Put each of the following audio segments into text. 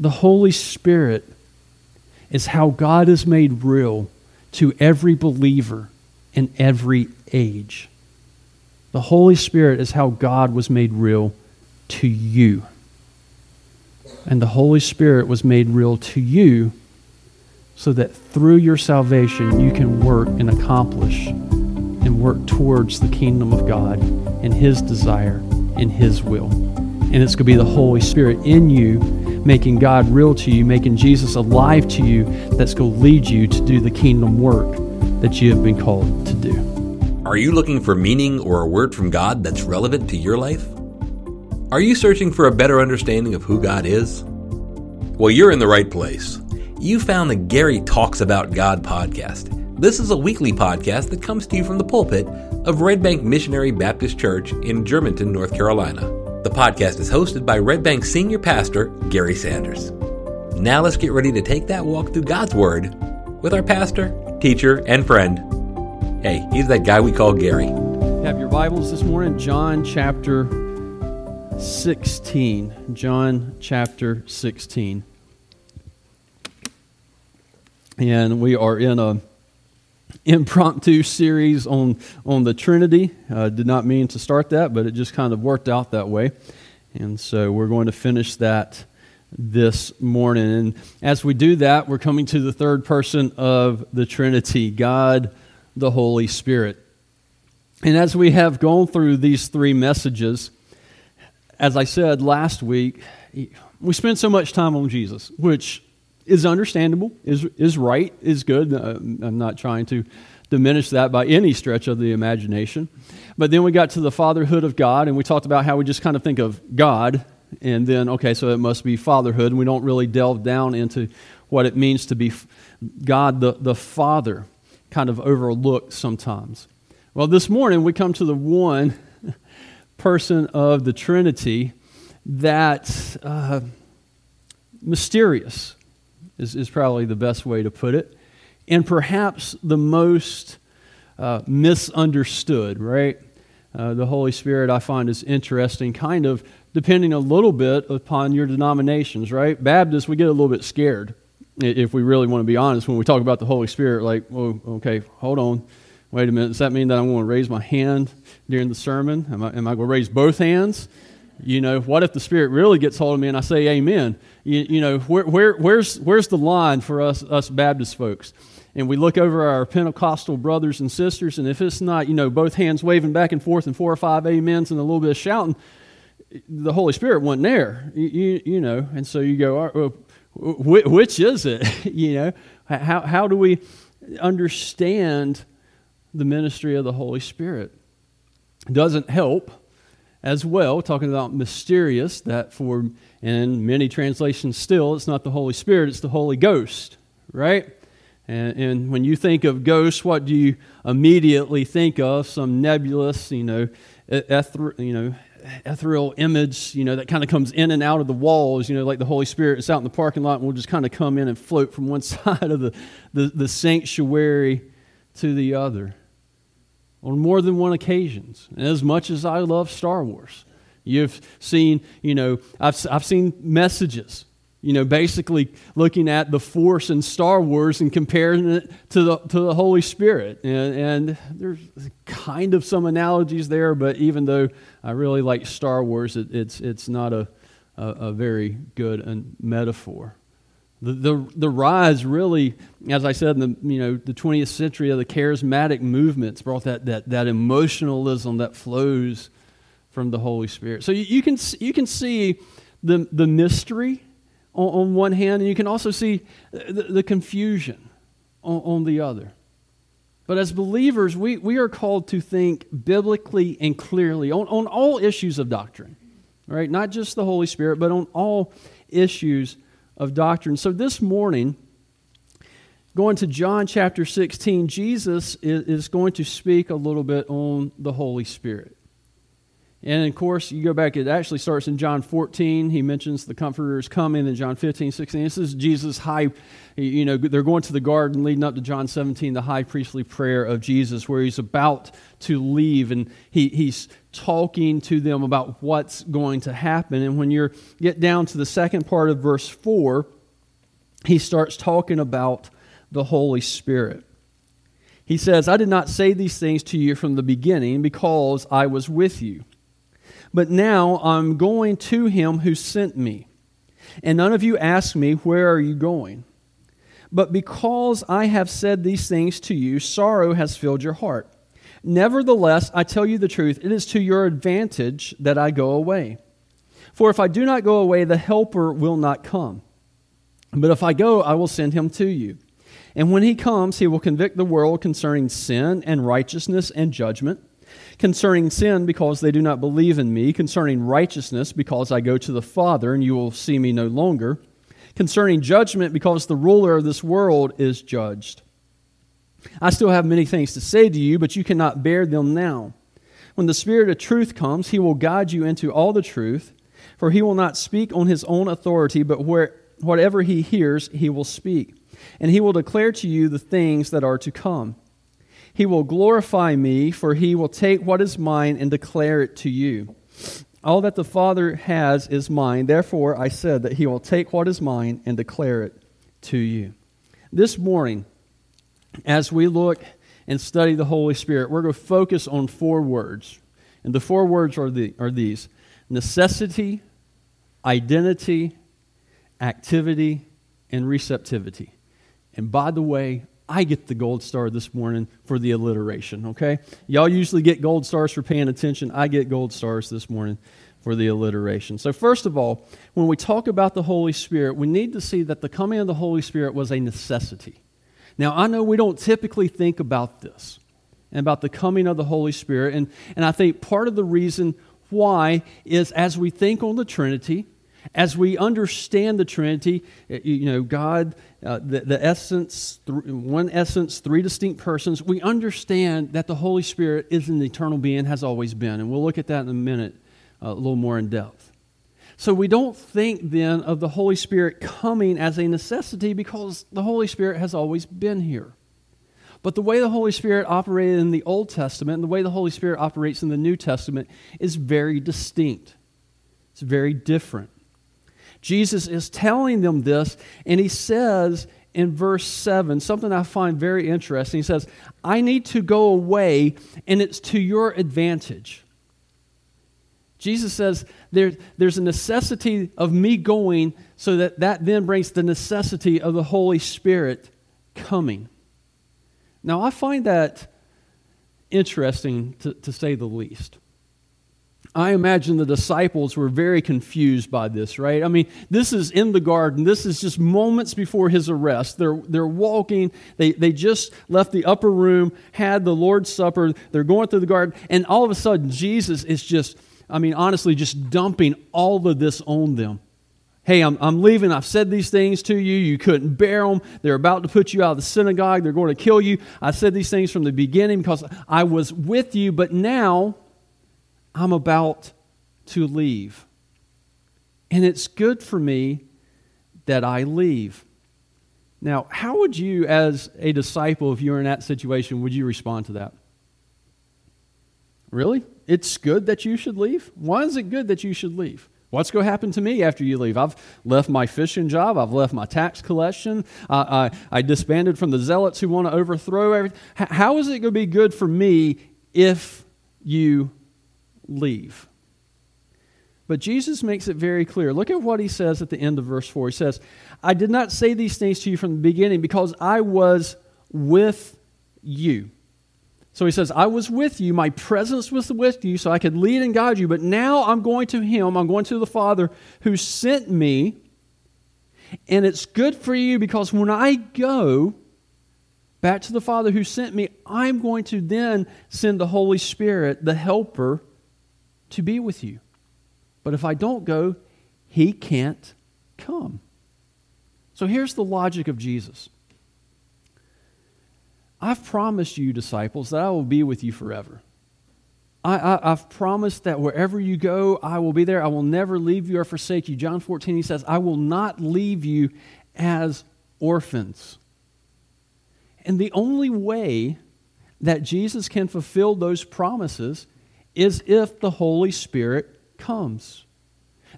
The Holy Spirit is how God is made real to every believer in every age. The Holy Spirit is how God was made real to you. And the Holy Spirit was made real to you so that through your salvation you can work and accomplish and work towards the kingdom of God and His desire and His will. And it's going to be the Holy Spirit in you making God real to you, making Jesus alive to you, that's going to lead you to do the kingdom work that you have been called to do. Are you looking for meaning or a word from God that's relevant to your life? Are you searching for a better understanding of who God is? Well, you're in the right place. You found the Gary Talks About God podcast. This is a weekly podcast that comes to you from the pulpit of Red Bank Missionary Baptist Church in Germantown, North Carolina. The podcast is hosted by Red Bank Senior Pastor Gary Sanders. Now let's get ready to take that walk through God's Word with our pastor, teacher, and friend. Hey, he's that guy we call Gary. Have your Bibles this morning, John chapter 16. John chapter 16. And we are in a impromptu series on on the Trinity. Uh, did not mean to start that, but it just kind of worked out that way. And so we're going to finish that this morning. And as we do that, we're coming to the third person of the Trinity, God the Holy Spirit. And as we have gone through these three messages, as I said last week, we spend so much time on Jesus, which is understandable, is, is right, is good. Uh, I'm not trying to diminish that by any stretch of the imagination. But then we got to the fatherhood of God, and we talked about how we just kind of think of God, and then, okay, so it must be fatherhood, and we don't really delve down into what it means to be God the, the Father, kind of overlooked sometimes. Well, this morning we come to the one person of the Trinity that uh, mysterious is, is probably the best way to put it. And perhaps the most uh, misunderstood, right? Uh, the Holy Spirit I find is interesting, kind of depending a little bit upon your denominations, right? Baptists, we get a little bit scared, if we really want to be honest, when we talk about the Holy Spirit, like, oh, okay, hold on. Wait a minute. Does that mean that I'm going to raise my hand during the sermon? Am I, am I going to raise both hands? You know, what if the Spirit really gets hold of me and I say amen? You, you know, where, where, where's, where's the line for us, us Baptist folks? And we look over our Pentecostal brothers and sisters, and if it's not, you know, both hands waving back and forth and four or five amens and a little bit of shouting, the Holy Spirit wasn't there, you, you, you know. And so you go, which is it? you know, how, how do we understand the ministry of the Holy Spirit? It doesn't help as well, talking about mysterious, that for, in many translations still, it's not the Holy Spirit, it's the Holy Ghost, right? And, and when you think of ghosts, what do you immediately think of? Some nebulous, you know, you know, ethereal image, you know, that kind of comes in and out of the walls, you know, like the Holy Spirit is out in the parking lot and will just kind of come in and float from one side of the, the, the sanctuary to the other on more than one occasions. And as much as I love Star Wars, you've seen, you know, I've, I've seen messages, you know, basically looking at the Force in Star Wars and comparing it to the, to the Holy Spirit. And, and there's kind of some analogies there, but even though I really like Star Wars, it, it's, it's not a, a, a very good uh, metaphor. The, the, the rise really, as I said, in the, you know, the 20th century of the charismatic movements brought that, that, that emotionalism that flows from the Holy Spirit. So you, you, can, you can see the, the mystery on, on one hand, and you can also see the, the confusion on, on the other. But as believers, we, we are called to think biblically and clearly on, on all issues of doctrine, right? Not just the Holy Spirit, but on all issues of doctrine. So this morning, going to John chapter 16, Jesus is going to speak a little bit on the Holy Spirit. And of course, you go back, it actually starts in John 14. He mentions the Comforter is coming in John 15, 16. This is Jesus' high, you know, they're going to the garden leading up to John 17, the high priestly prayer of Jesus, where he's about to leave and he, he's talking to them about what's going to happen. And when you get down to the second part of verse 4, he starts talking about the Holy Spirit. He says, I did not say these things to you from the beginning because I was with you. But now I'm going to him who sent me. And none of you ask me, Where are you going? But because I have said these things to you, sorrow has filled your heart. Nevertheless, I tell you the truth, it is to your advantage that I go away. For if I do not go away, the Helper will not come. But if I go, I will send him to you. And when he comes, he will convict the world concerning sin and righteousness and judgment concerning sin because they do not believe in me, concerning righteousness because I go to the Father and you will see me no longer, concerning judgment because the ruler of this world is judged. I still have many things to say to you, but you cannot bear them now. When the Spirit of truth comes, he will guide you into all the truth, for he will not speak on his own authority, but where, whatever he hears, he will speak. And he will declare to you the things that are to come. He will glorify me, for he will take what is mine and declare it to you. All that the Father has is mine. Therefore, I said that he will take what is mine and declare it to you. This morning, as we look and study the Holy Spirit, we're going to focus on four words. And the four words are, the, are these necessity, identity, activity, and receptivity. And by the way, I get the gold star this morning for the alliteration, okay? Y'all usually get gold stars for paying attention. I get gold stars this morning for the alliteration. So, first of all, when we talk about the Holy Spirit, we need to see that the coming of the Holy Spirit was a necessity. Now, I know we don't typically think about this and about the coming of the Holy Spirit, and, and I think part of the reason why is as we think on the Trinity, as we understand the Trinity, eh, you know, God, uh, the, the essence, th- one essence, three distinct persons, we understand that the Holy Spirit is an eternal being, has always been. And we'll look at that in a minute, uh, a little more in depth. So we don't think then of the Holy Spirit coming as a necessity because the Holy Spirit has always been here. But the way the Holy Spirit operated in the Old Testament and the way the Holy Spirit operates in the New Testament is very distinct. It's very different. Jesus is telling them this, and he says in verse 7 something I find very interesting. He says, I need to go away, and it's to your advantage. Jesus says there, there's a necessity of me going, so that that then brings the necessity of the Holy Spirit coming. Now, I find that interesting to, to say the least. I imagine the disciples were very confused by this, right? I mean, this is in the garden. This is just moments before his arrest. They're, they're walking. They, they just left the upper room, had the Lord's Supper. They're going through the garden. And all of a sudden, Jesus is just, I mean, honestly, just dumping all of this on them. Hey, I'm, I'm leaving. I've said these things to you. You couldn't bear them. They're about to put you out of the synagogue. They're going to kill you. I said these things from the beginning because I was with you, but now I'm about to leave. And it's good for me that I leave. Now, how would you, as a disciple, if you were in that situation, would you respond to that? Really? It's good that you should leave? Why is it good that you should leave? What's going to happen to me after you leave? I've left my fishing job. I've left my tax collection. I, I, I disbanded from the zealots who want to overthrow everything. How is it going to be good for me if you leave. But Jesus makes it very clear. Look at what he says at the end of verse 4. He says, I did not say these things to you from the beginning because I was with you. So he says, I was with you. My presence was with you so I could lead and guide you. But now I'm going to him. I'm going to the Father who sent me. And it's good for you because when I go back to the Father who sent me, I'm going to then send the Holy Spirit, the Helper to be with you. But if I don't go, he can't come. So here's the logic of Jesus I've promised you, disciples, that I will be with you forever. I, have promised that wherever you go, I will be there. I will never leave you or forsake you. John 14, he says, I will not leave you as orphans. And the only way that Jesus can fulfill those promises is if the Holy Spirit comes.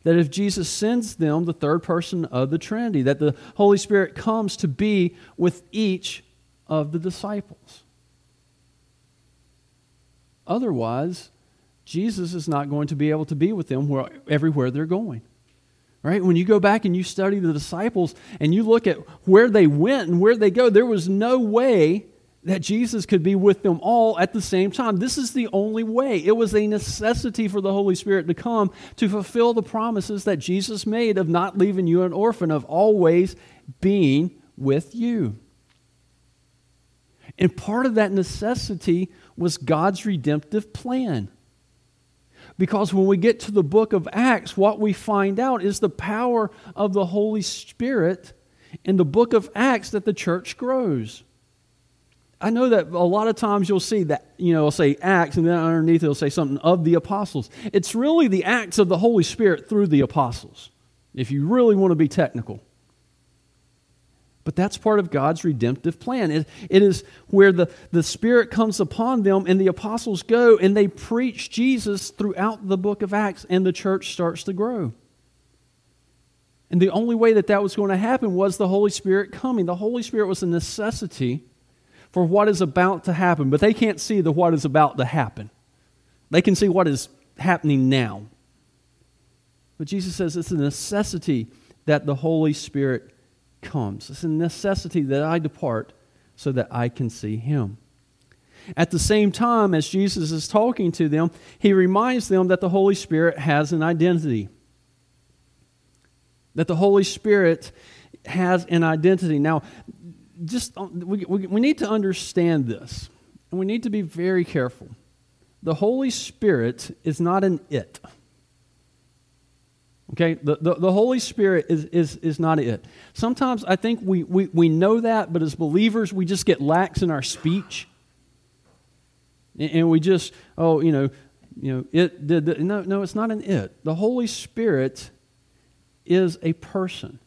That if Jesus sends them, the third person of the Trinity, that the Holy Spirit comes to be with each of the disciples. Otherwise, Jesus is not going to be able to be with them where, everywhere they're going. Right? When you go back and you study the disciples and you look at where they went and where they go, there was no way that Jesus could be with them all at the same time. This is the only way. It was a necessity for the Holy Spirit to come to fulfill the promises that Jesus made of not leaving you an orphan, of always being with you. And part of that necessity was God's redemptive plan. Because when we get to the book of Acts, what we find out is the power of the Holy Spirit in the book of Acts that the church grows. I know that a lot of times you'll see that, you know, it'll say Acts, and then underneath it'll say something of the apostles. It's really the acts of the Holy Spirit through the apostles, if you really want to be technical. But that's part of God's redemptive plan. It, it is where the, the Spirit comes upon them and the apostles go and they preach Jesus throughout the book of Acts and the church starts to grow. And the only way that that was going to happen was the Holy Spirit coming. The Holy Spirit was a necessity for what is about to happen, but they can't see the what is about to happen. They can see what is happening now. But Jesus says it's a necessity that the Holy Spirit comes. It's a necessity that I depart so that I can see him. At the same time, as Jesus is talking to them, he reminds them that the Holy Spirit has an identity. That the Holy Spirit has an identity. Now, just uh, we, we, we need to understand this, and we need to be very careful. The Holy Spirit is not an it. Okay, the, the, the, Holy Spirit is, is, is not it. Sometimes I think we, we, we know that, but as believers, we just get lax in our speech. And, and we just, oh, you know, you know, it did. No, no, it's not an it. The Holy Spirit is a person.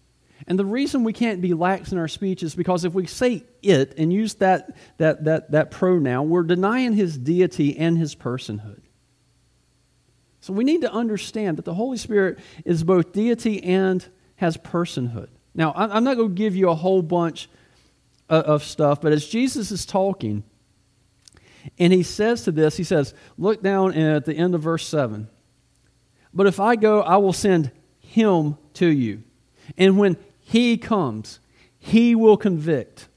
And the reason we can't be lax in our speech is because if we say it and use that, that, that, that pronoun, we're denying his deity and his personhood. So we need to understand that the Holy Spirit is both deity and has personhood. Now, I'm not going to give you a whole bunch of stuff, but as Jesus is talking, and he says to this, he says, look down at the end of verse 7. But if I go, I will send him to you. And when he comes, he will convict.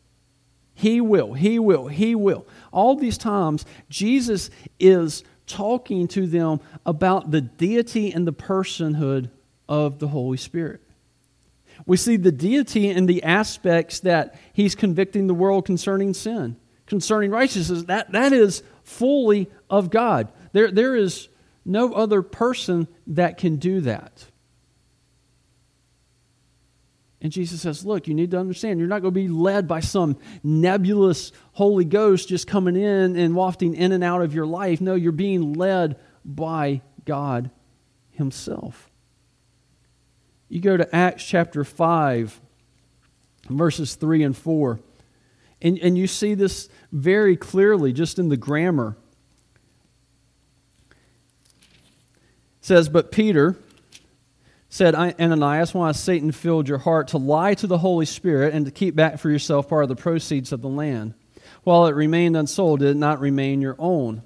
He will, he will, he will. All these times, Jesus is talking to them about the deity and the personhood of the Holy Spirit. We see the deity in the aspects that he's convicting the world concerning sin, concerning righteousness. That, that is fully of God. There, there is no other person that can do that. And Jesus says, Look, you need to understand, you're not going to be led by some nebulous Holy Ghost just coming in and wafting in and out of your life. No, you're being led by God Himself. You go to Acts chapter 5, verses 3 and 4, and, and you see this very clearly just in the grammar. It says, But Peter, said, Ananias, why Satan filled your heart to lie to the Holy Spirit and to keep back for yourself part of the proceeds of the land? While it remained unsold, did it not remain your own?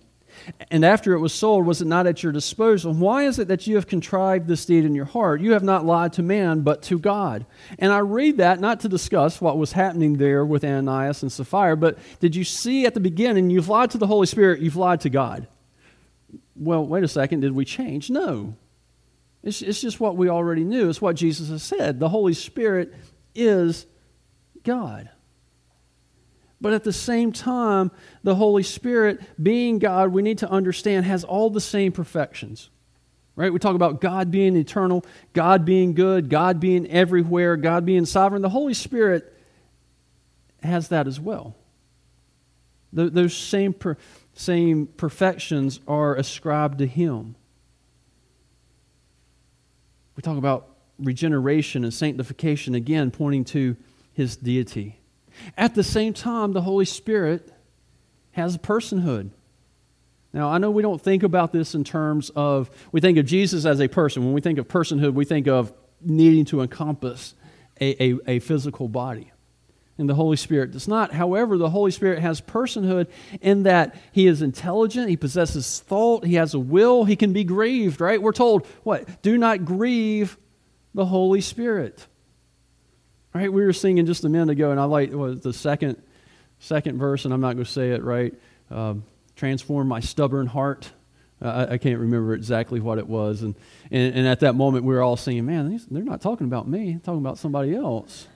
And after it was sold, was it not at your disposal? Why is it that you have contrived this deed in your heart? You have not lied to man, but to God. And I read that not to discuss what was happening there with Ananias and Sapphira, but did you see at the beginning, you've lied to the Holy Spirit, you've lied to God? Well, wait a second, did we change? No. It's, it's just what we already knew. It's what Jesus has said. The Holy Spirit is God. But at the same time, the Holy Spirit, being God, we need to understand, has all the same perfections. Right? We talk about God being eternal, God being good, God being everywhere, God being sovereign. The Holy Spirit has that as well. Those same same perfections are ascribed to him. We talk about regeneration and sanctification, again, pointing to his deity. At the same time, the Holy Spirit has personhood. Now, I know we don't think about this in terms of, we think of Jesus as a person. When we think of personhood, we think of needing to encompass a, a, a physical body. And the Holy Spirit does not. However, the Holy Spirit has personhood in that he is intelligent, he possesses thought, he has a will, he can be grieved, right? We're told, what? Do not grieve the Holy Spirit. Right? We were singing just a minute ago, and I like was the second, second verse, and I'm not going to say it right. Um, transform my stubborn heart. I, I, can't remember exactly what it was. And, and, and, at that moment, we were all saying, man, these, they're not talking about me, they're talking about somebody else.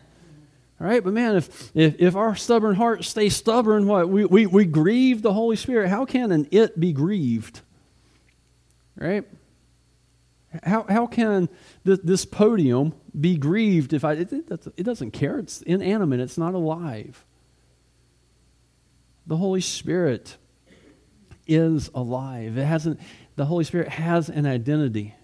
All right, but man, if, if, if our stubborn heart stays stubborn, what we, we, we grieve the Holy Spirit, how can an it be grieved? Right? How, how can this, this podium be grieved if I, it, it doesn't care? It's inanimate, it's not alive. The Holy Spirit is alive. It hasn't, the Holy Spirit has an identity.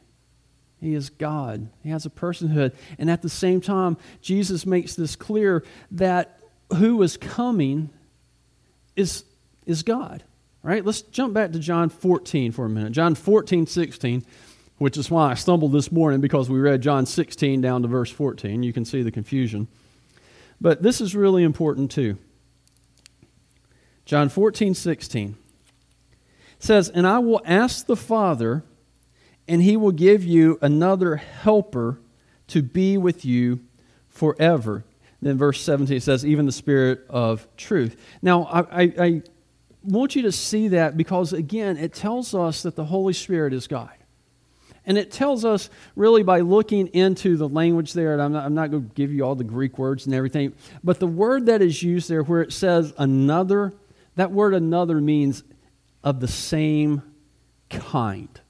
He is God. He has a personhood. And at the same time, Jesus makes this clear that who is coming is, is God. Right? Let's jump back to John 14 for a minute. John 14, 16, which is why I stumbled this morning because we read John 16 down to verse 14. You can see the confusion. But this is really important too. John 14, 16 says, And I will ask the Father, and he will give you another helper to be with you forever. Then verse 17 says, Even the Spirit of truth. Now, I, I, I want you to see that because, again, it tells us that the Holy Spirit is God. And it tells us really by looking into the language there, and I'm not, I'm not, going to give you all the Greek words and everything, but the word that is used there where it says another, that word another means of the same kind.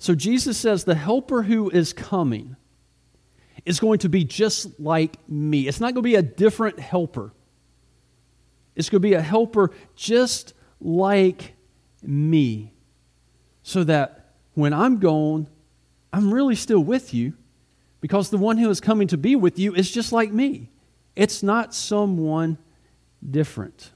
So Jesus says the helper who is coming is going to be just like me. It's not going to be a different helper. It's going to be a helper just like me. So that when I'm gone, I'm really still with you because the one who is coming to be with you is just like me. It's not someone different.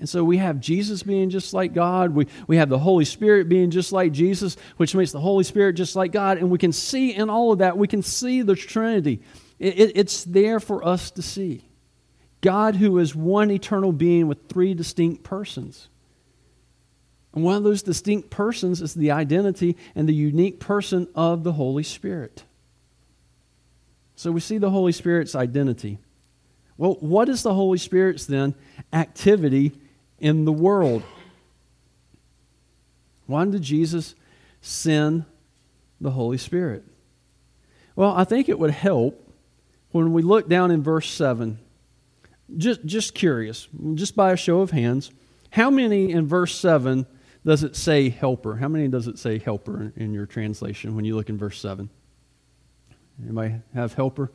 And so we have Jesus being just like God. We, we have the Holy Spirit being just like Jesus, which makes the Holy Spirit just like God. And we can see in all of that, we can see the Trinity. It, it, it's there for us to see. God, who is one eternal being with three distinct persons. And one of those distinct persons is the identity and the unique person of the Holy Spirit. So we see the Holy Spirit's identity. Well, what is the Holy Spirit's then activity in the world. Why did Jesus send the Holy Spirit? Well, I think it would help when we look down in verse 7. Just, just curious, just by a show of hands, how many in verse 7 does it say helper? How many does it say helper in, your translation when you look in verse 7? Anybody have helper?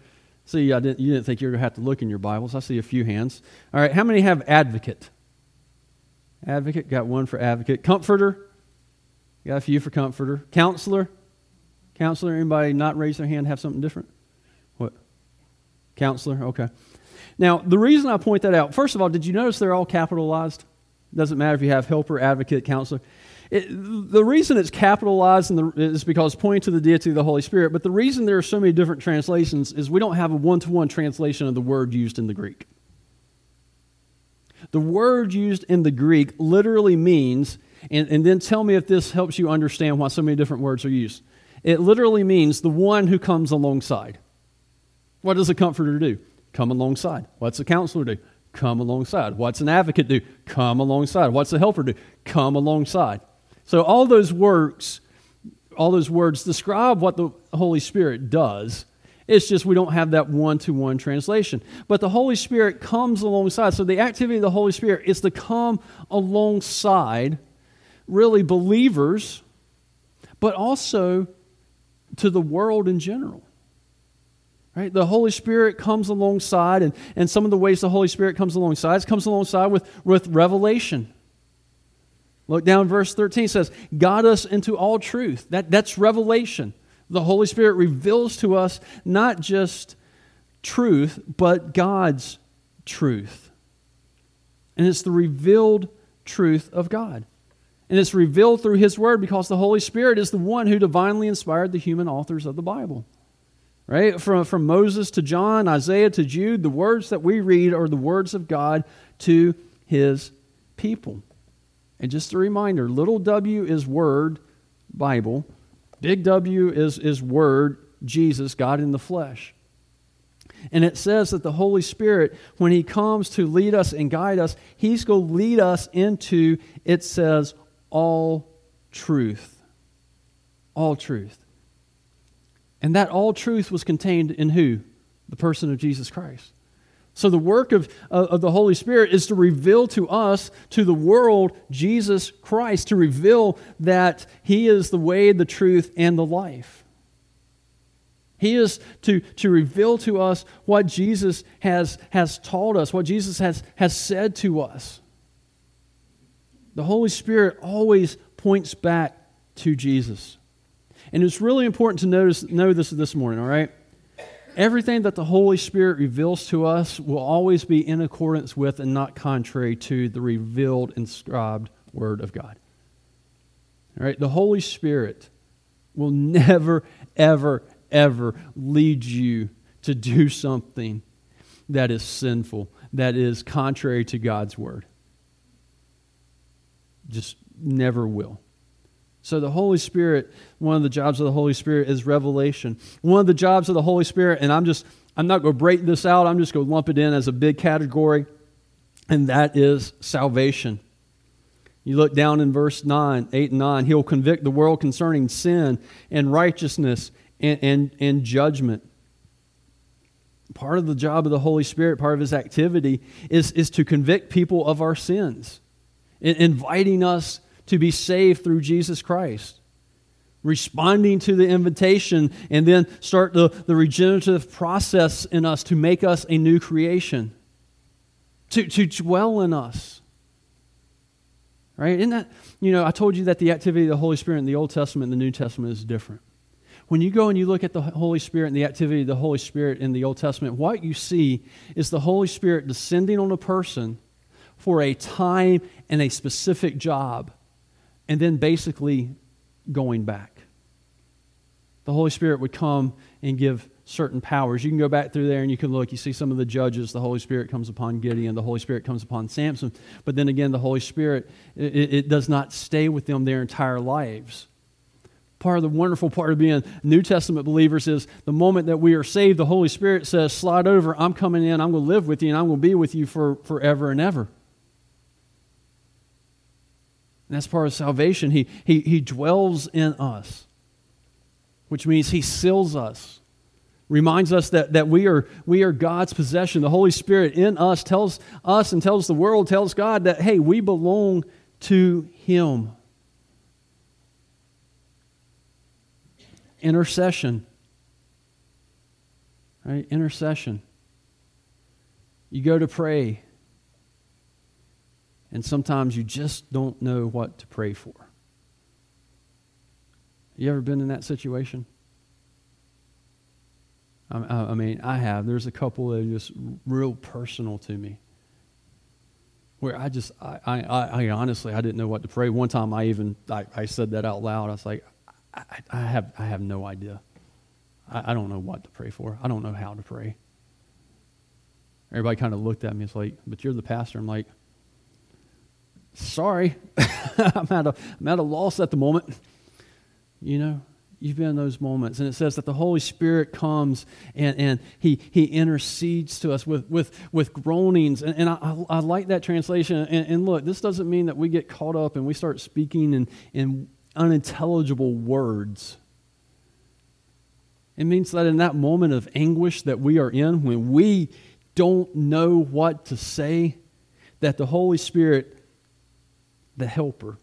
See, I didn't, you didn't think you were going to have to look in your Bibles. I see a few hands. All right, how many have advocate? Advocate, got one for advocate. Comforter, got a few for comforter. Counselor, counselor, anybody not raise their hand have something different? What? Counselor, okay. Now, the reason I point that out, first of all, did you notice they're all capitalized? Doesn't matter if you have helper, advocate, counselor. It, the reason it's capitalized the, is because pointing to the deity of the Holy Spirit, but the reason there are so many different translations is we don't have a one to one translation of the word used in the Greek. The word used in the Greek literally means, and, and then tell me if this helps you understand why so many different words are used. It literally means the one who comes alongside. What does a comforter do? Come alongside. What's a counselor do? Come alongside. What's an advocate do? Come alongside. What's a helper do? Come alongside. So all those works, all those words describe what the Holy Spirit does it's just we don't have that one to one translation. But the Holy Spirit comes alongside. So the activity of the Holy Spirit is to come alongside really believers, but also to the world in general. Right? The Holy Spirit comes alongside, and, and some of the ways the Holy Spirit comes alongside, it comes alongside with, with revelation. Look down, verse 13 says, Got us into all truth. That, that's revelation. The Holy Spirit reveals to us not just truth, but God's truth. And it's the revealed truth of God. And it's revealed through His Word because the Holy Spirit is the one who divinely inspired the human authors of the Bible. Right? From, from Moses to John, Isaiah to Jude, the words that we read are the words of God to His people. And just a reminder little w is Word, Bible. Big W is, is Word, Jesus, God in the flesh. And it says that the Holy Spirit, when He comes to lead us and guide us, He's going to lead us into, it says, all truth. All truth. And that all truth was contained in who? The person of Jesus Christ. So the work of, of the Holy Spirit is to reveal to us, to the world, Jesus Christ, to reveal that He is the way, the truth, and the life. He is to, to reveal to us what Jesus has, has taught us, what Jesus has, has said to us. The Holy Spirit always points back to Jesus. And it's really important to notice, know this this morning, all right? Everything that the Holy Spirit reveals to us will always be in accordance with and not contrary to the revealed, inscribed Word of God. All right? The Holy Spirit will never, ever, ever lead you to do something that is sinful, that is contrary to God's Word just never will. So, the Holy Spirit, one of the jobs of the Holy Spirit is revelation. One of the jobs of the Holy Spirit, and I'm just, I'm not going to break this out, I'm just going to lump it in as a big category, and that is salvation. You look down in verse 9, 8 and 9, he'll convict the world concerning sin and righteousness and, and, and judgment. Part of the job of the Holy Spirit, part of his activity, is, is to convict people of our sins inviting us to be saved through Jesus Christ. Responding to the invitation and then start the, the regenerative process in us to make us a new creation, to, to dwell in us. Right? Isn't that, you know, I told you that the activity of the Holy Spirit in the Old Testament and the New Testament is different. When you go and you look at the Holy Spirit and the activity of the Holy Spirit in the Old Testament, what you see is the Holy Spirit descending on a person for a time and a specific job, and then basically going back. The Holy Spirit would come and give certain powers. You can go back through there and you can look. You see some of the judges. The Holy Spirit comes upon Gideon. The Holy Spirit comes upon Samson. But then again, the Holy Spirit, it, it does not stay with them their entire lives. Part of the wonderful part of being New Testament believers is the moment that we are saved, the Holy Spirit says, Slide over, I'm coming in, I'm going to live with you, and I'm going to be with you for forever and ever. And that's part of salvation. He, he, he dwells in us, which means He seals us, reminds us that, that we, are, we are God's possession. The Holy Spirit in us tells us and tells the world, tells God that, hey, we belong to Him. Intercession. Right? Intercession. You go to pray and sometimes you just don't know what to pray for. You ever been in that situation? I, I mean, I have. There's a couple that are just real personal to me. Where I just, I, I, I honestly, I didn't know what to pray. One time I even, I, I said that out loud. I was like, I, I have, I have no idea. I, I don't know what to pray for. I don't know how to pray. Everybody kind of looked at me. It's like, but you're the pastor. I'm like, sorry, I'm, at a, I'm at a loss at the moment. You know, you've been in those moments. And it says that the Holy Spirit comes and, and he, he intercedes to us with, with, with groanings. And, and I, I, like that translation. And, and, look, this doesn't mean that we get caught up and we start speaking in, in unintelligible words. It means that in that moment of anguish that we are in, when we don't know what to say, that the Holy Spirit the helper,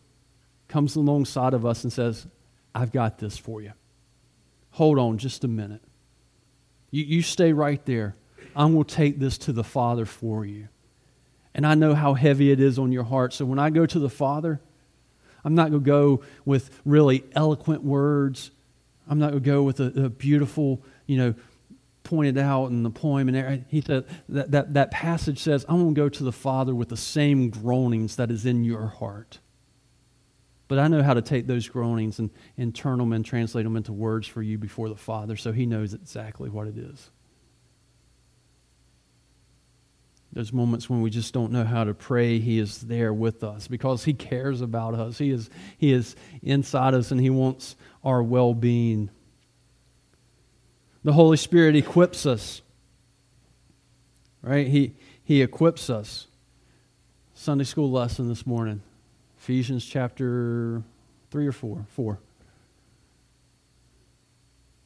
comes alongside of us and says, I've got this for you. Hold on just a minute. You, you stay right there. I'm going to take this to the Father for you. And I know how heavy it is on your heart. So when I go to the Father, I'm not going to go with really eloquent words. I'm not going to go with a, a, beautiful, you know, pointed out in the poem. And he said that, that, that passage says, going to go to the Father with the same groanings that is in your heart. But I know how to take those groanings and, and turn them and translate them into words for you before the Father, so he knows exactly what it is. Those moments when we just don't know how to pray, He is there with us because He cares about us. He is, he is inside us and He wants our well being. The Holy Spirit equips us, right? He, he equips us. Sunday school lesson this morning, Ephesians chapter 3 or 4? 4.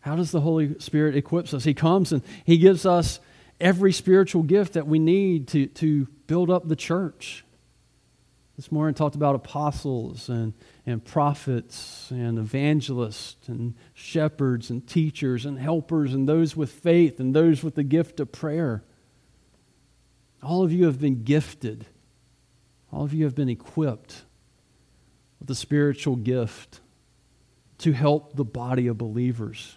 How does the Holy Spirit equips us? He comes and He gives us every spiritual gift that we need to, to build up the church. This morning talked about apostles and, and prophets and evangelists and shepherds and teachers and helpers and those with faith and those with the gift of prayer. All of you have been gifted. All of you have been equipped with the spiritual gift to help the body of believers.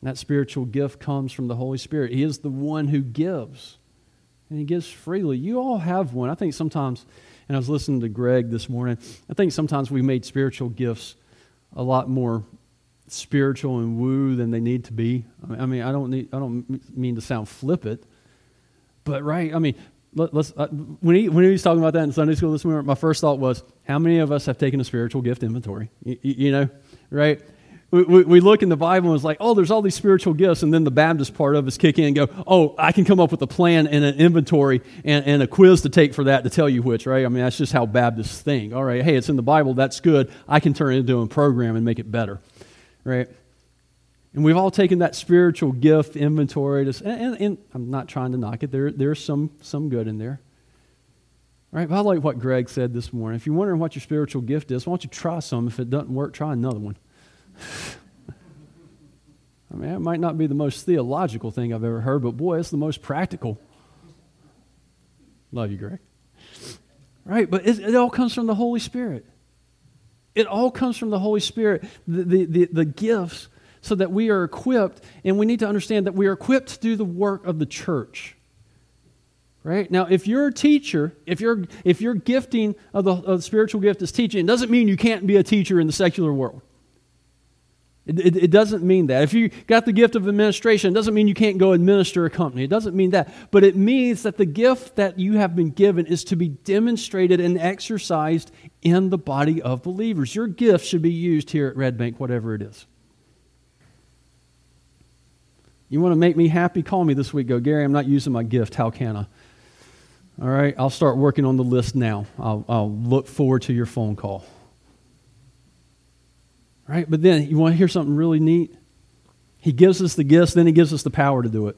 And that spiritual gift comes from the Holy Spirit. He is the one who gives, and He gives freely. You all have one. I think sometimes, and I was listening to Greg this morning, I think sometimes we made spiritual gifts a lot more spiritual and woo than they need to be. I mean, I don't, need, I don't mean to sound flippant, but right, I mean, let, us uh, when, he, when he was talking about that in Sunday school this morning, my first thought was, how many of us have taken a spiritual gift inventory? you, you know, right? We, we, look in the Bible and it's like, oh, there's all these spiritual gifts, and then the Baptist part of us kick in and go, oh, I can come up with a plan and an inventory and, and a quiz to take for that to tell you which, right? I mean, that's just how Baptists think. All right, hey, it's in the Bible, that's good. I can turn it into a program and make it better, right? And we've all taken that spiritual gift inventory, to, and, and, and I'm not trying to knock it. There, there's some, some good in there. Right? But I like what Greg said this morning. If you're wondering what your spiritual gift is, why don't you try some? If it doesn't work, try another one. I mean, it might not be the most theological thing I've ever heard, but boy, it's the most practical. Love you, Greg. Right, but it, it all comes from the Holy Spirit. It all comes from the Holy Spirit, the, the, the, the gifts, so that we are equipped, and we need to understand that we are equipped to do the work of the church. Right? Now, if you're a teacher, if, you're, if your gifting of the, of the spiritual gift is teaching, it doesn't mean you can't be a teacher in the secular world. It, it, it, doesn't mean that. If you got the gift of administration, it doesn't mean you can't go administer a company. It doesn't mean that. But it means that the gift that you have been given is to be demonstrated and exercised in the body of believers. Your gift should be used here at Red Bank, whatever it is. You want to make me happy? Call me this week. Go, Gary, I'm not using my gift. How can I? All right, I'll start working on the list now. I'll, I'll look forward to your phone call. Right? But then you want to hear something really neat? He gives us the gifts, then he gives us the power to do it.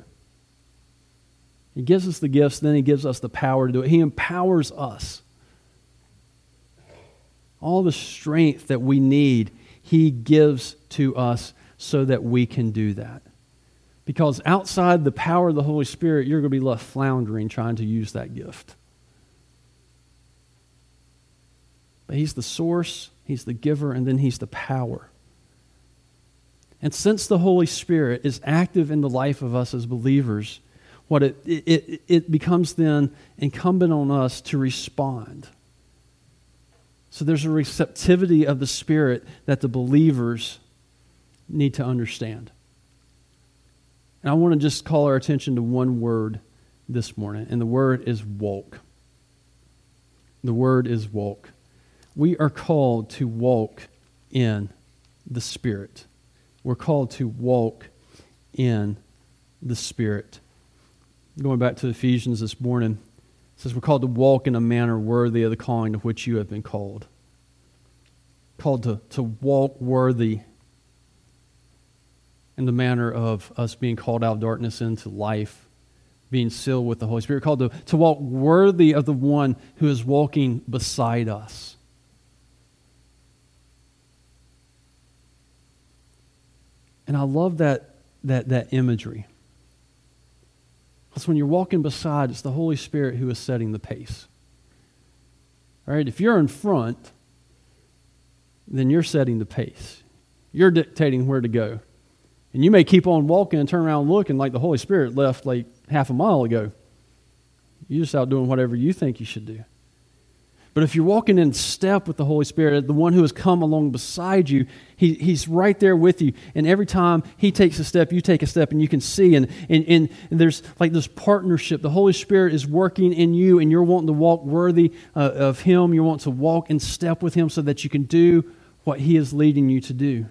He gives us the gifts, then he gives us the power to do it. He empowers us. All the strength that we need, he gives to us so that we can do that. Because outside the power of the Holy Spirit, you're going to be left floundering trying to use that gift. But he's the source, He's the giver, and then He's the power. And since the Holy Spirit is active in the life of us as believers, what it, it, it becomes then incumbent on us to respond. So there's a receptivity of the Spirit that the believers need to understand. And I want to just call our attention to one word this morning, and the word is walk. The word is walk we are called to walk in the Spirit. We're called to walk in the Spirit. Going back to Ephesians this morning, it says we're called to walk in a manner worthy of the calling to which you have been called. Called to, to walk worthy in the manner of us being called out of darkness into life, being sealed with the Holy Spirit. Called to, to walk worthy of the one who is walking beside us. And I love that, that, that imagery. Because when you're walking beside, it's the Holy Spirit who is setting the pace. All right, if you're in front, then you're setting the pace. You're dictating where to go. And you may keep on walking and turn around looking like the Holy Spirit left like half a mile ago. You're just out doing whatever you think you should do. But if you're walking in step with the Holy Spirit, the one who has come along beside you, he, he's right there with you. And every time he takes a step, you take a step, and you can see. And, and, and there's like this partnership. The Holy Spirit is working in you, and you're wanting to walk worthy uh, of him. You want to walk in step with him so that you can do what he is leading you to do.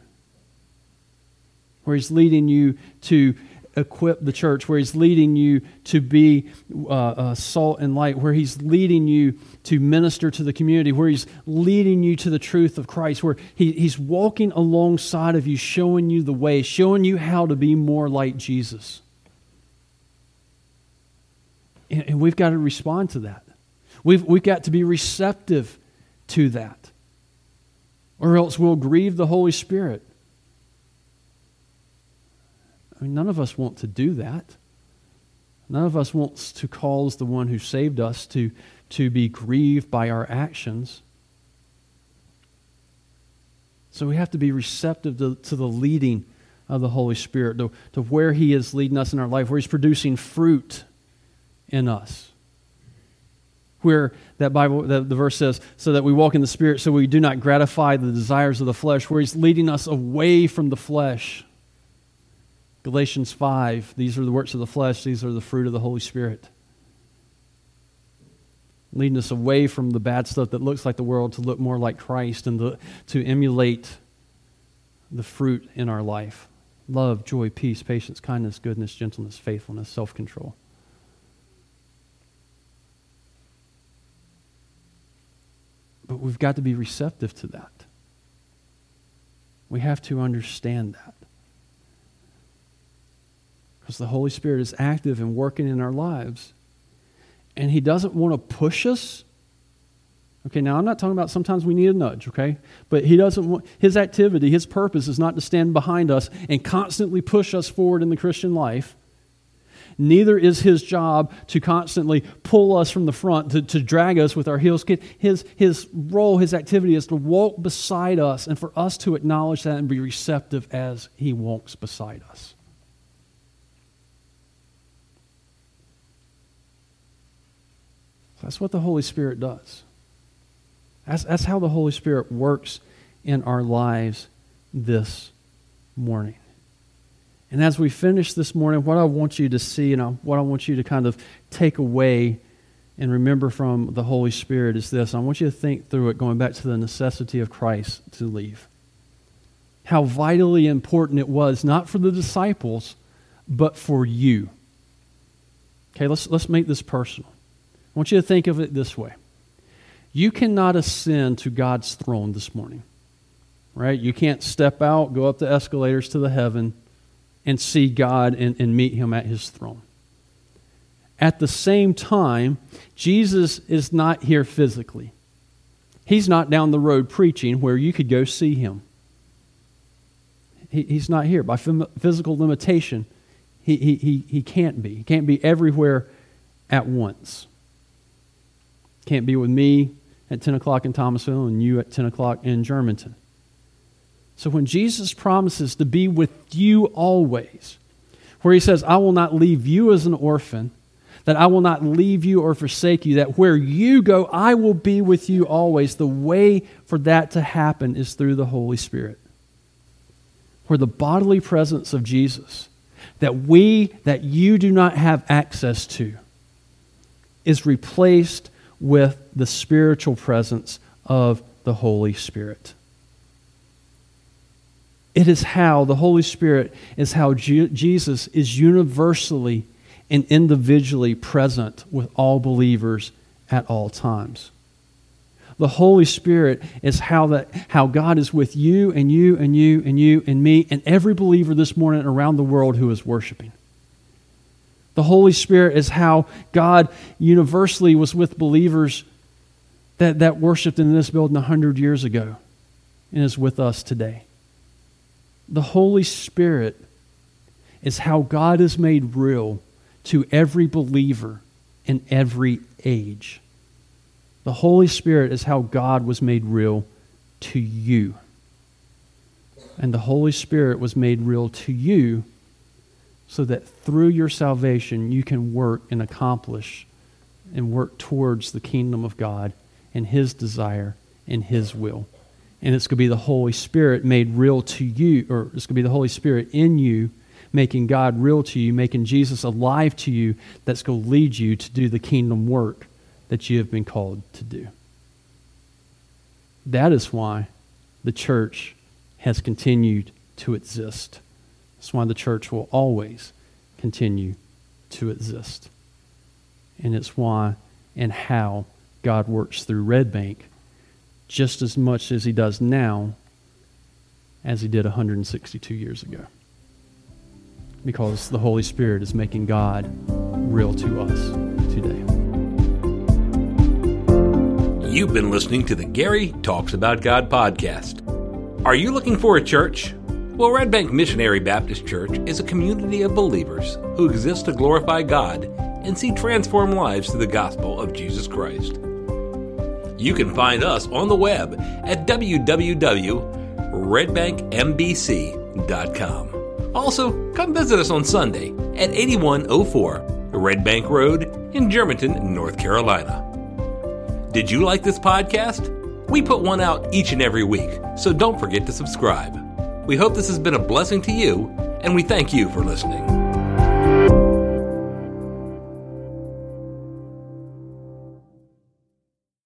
Where he's leading you to equip the church, where He's leading you to be uh, uh, salt and light, where He's leading you to minister to the community, where He's leading you to the truth of Christ, where he, He's walking alongside of you, showing you the way, showing you how to be more like Jesus. And, and we've got to respond to that. We've, we've got to be receptive to that, or else we'll grieve the Holy Spirit. I mean, none of us want to do that. None of us wants to cause the one who saved us to, to be grieved by our actions. So we have to be receptive to, to the leading of the Holy Spirit, to, to where He is leading us in our life, where He's producing fruit in us. Where that Bible, the, the verse says, so that we walk in the Spirit, so we do not gratify the desires of the flesh, where He's leading us away from the flesh Galatians 5, these are the works of the flesh, these are the fruit of the Holy Spirit. Leading us away from the bad stuff that looks like the world to look more like Christ and the, to emulate the fruit in our life love, joy, peace, patience, kindness, goodness, gentleness, faithfulness, self control. But we've got to be receptive to that. We have to understand that because the Holy Spirit is active and working in our lives. And He doesn't want to push us. Okay, now I'm not talking about sometimes we need a nudge, okay? But He doesn't want, His activity, His purpose is not to stand behind us and constantly push us forward in the Christian life. Neither is His job to constantly pull us from the front, to, to drag us with our heels. His, his role, His activity is to walk beside us and for us to acknowledge that and be receptive as He walks beside us. That's what the Holy Spirit does. That's, that's how the Holy Spirit works in our lives this morning. And as we finish this morning, what I want you to see and what I want you to kind of take away and remember from the Holy Spirit is this. I want you to think through it, going back to the necessity of Christ to leave. How vitally important it was, not for the disciples, but for you. Okay, let's, let's make this personal. Want you to think of it this way you cannot ascend to God's throne this morning, right? You can't step out, go up the escalators to the heaven, and see God and, and meet Him at His throne. At the same time, Jesus is not here physically. He's not down the road preaching where you could go see Him. He, he's not here. By physical limitation, he, he, he, he can't be. He can't be everywhere at once. Can't be with me at 10 o'clock in Thomasville and you at 10 o'clock in Germantown. So when Jesus promises to be with you always, where he says, I will not leave you as an orphan, that I will not leave you or forsake you, that where you go, I will be with you always. The way for that to happen is through the Holy Spirit. Where the bodily presence of Jesus, that we, that you do not have access to, is replaced with the spiritual presence of the Holy Spirit. It is how, the Holy Spirit is how Jesus is universally and individually present with all believers at all times. The Holy Spirit is how, that, how God is with you and you and you and you and me and every believer this morning around the world who is worshiping. The Holy Spirit is how God universally was with believers that, that worshiped in this building 100 years ago and is with us today. The Holy Spirit is how God is made real to every believer in every age. The Holy Spirit is how God was made real to you. And the Holy Spirit was made real to you so that through your salvation you can work and accomplish and work towards the kingdom of God and His desire and His will. And it's going to be the Holy Spirit made real to you, or it's going to be the Holy Spirit in you, making God real to you, making Jesus alive to you, that's going to lead you to do the kingdom work that you have been called to do. That is why the church has continued to exist. That's why the church will always continue to exist. And it's why and how God works through Red Bank just as much as he does now as he did 162 years ago. Because the Holy Spirit is making God real to us today. You've been listening to the Gary Talks About God podcast. Are you looking for a church? Well, Red Bank Missionary Baptist Church is a community of believers who exist to glorify God and see transformed lives through the gospel of Jesus Christ. You can find us on the web at www.redbankmbc.com. Also, come visit us on Sunday at 8104 Red Bank Road in Germantown, North Carolina. Did you like this podcast? We put one out each and every week, so don't forget to subscribe. We hope this has been a blessing to you, and we thank you for listening.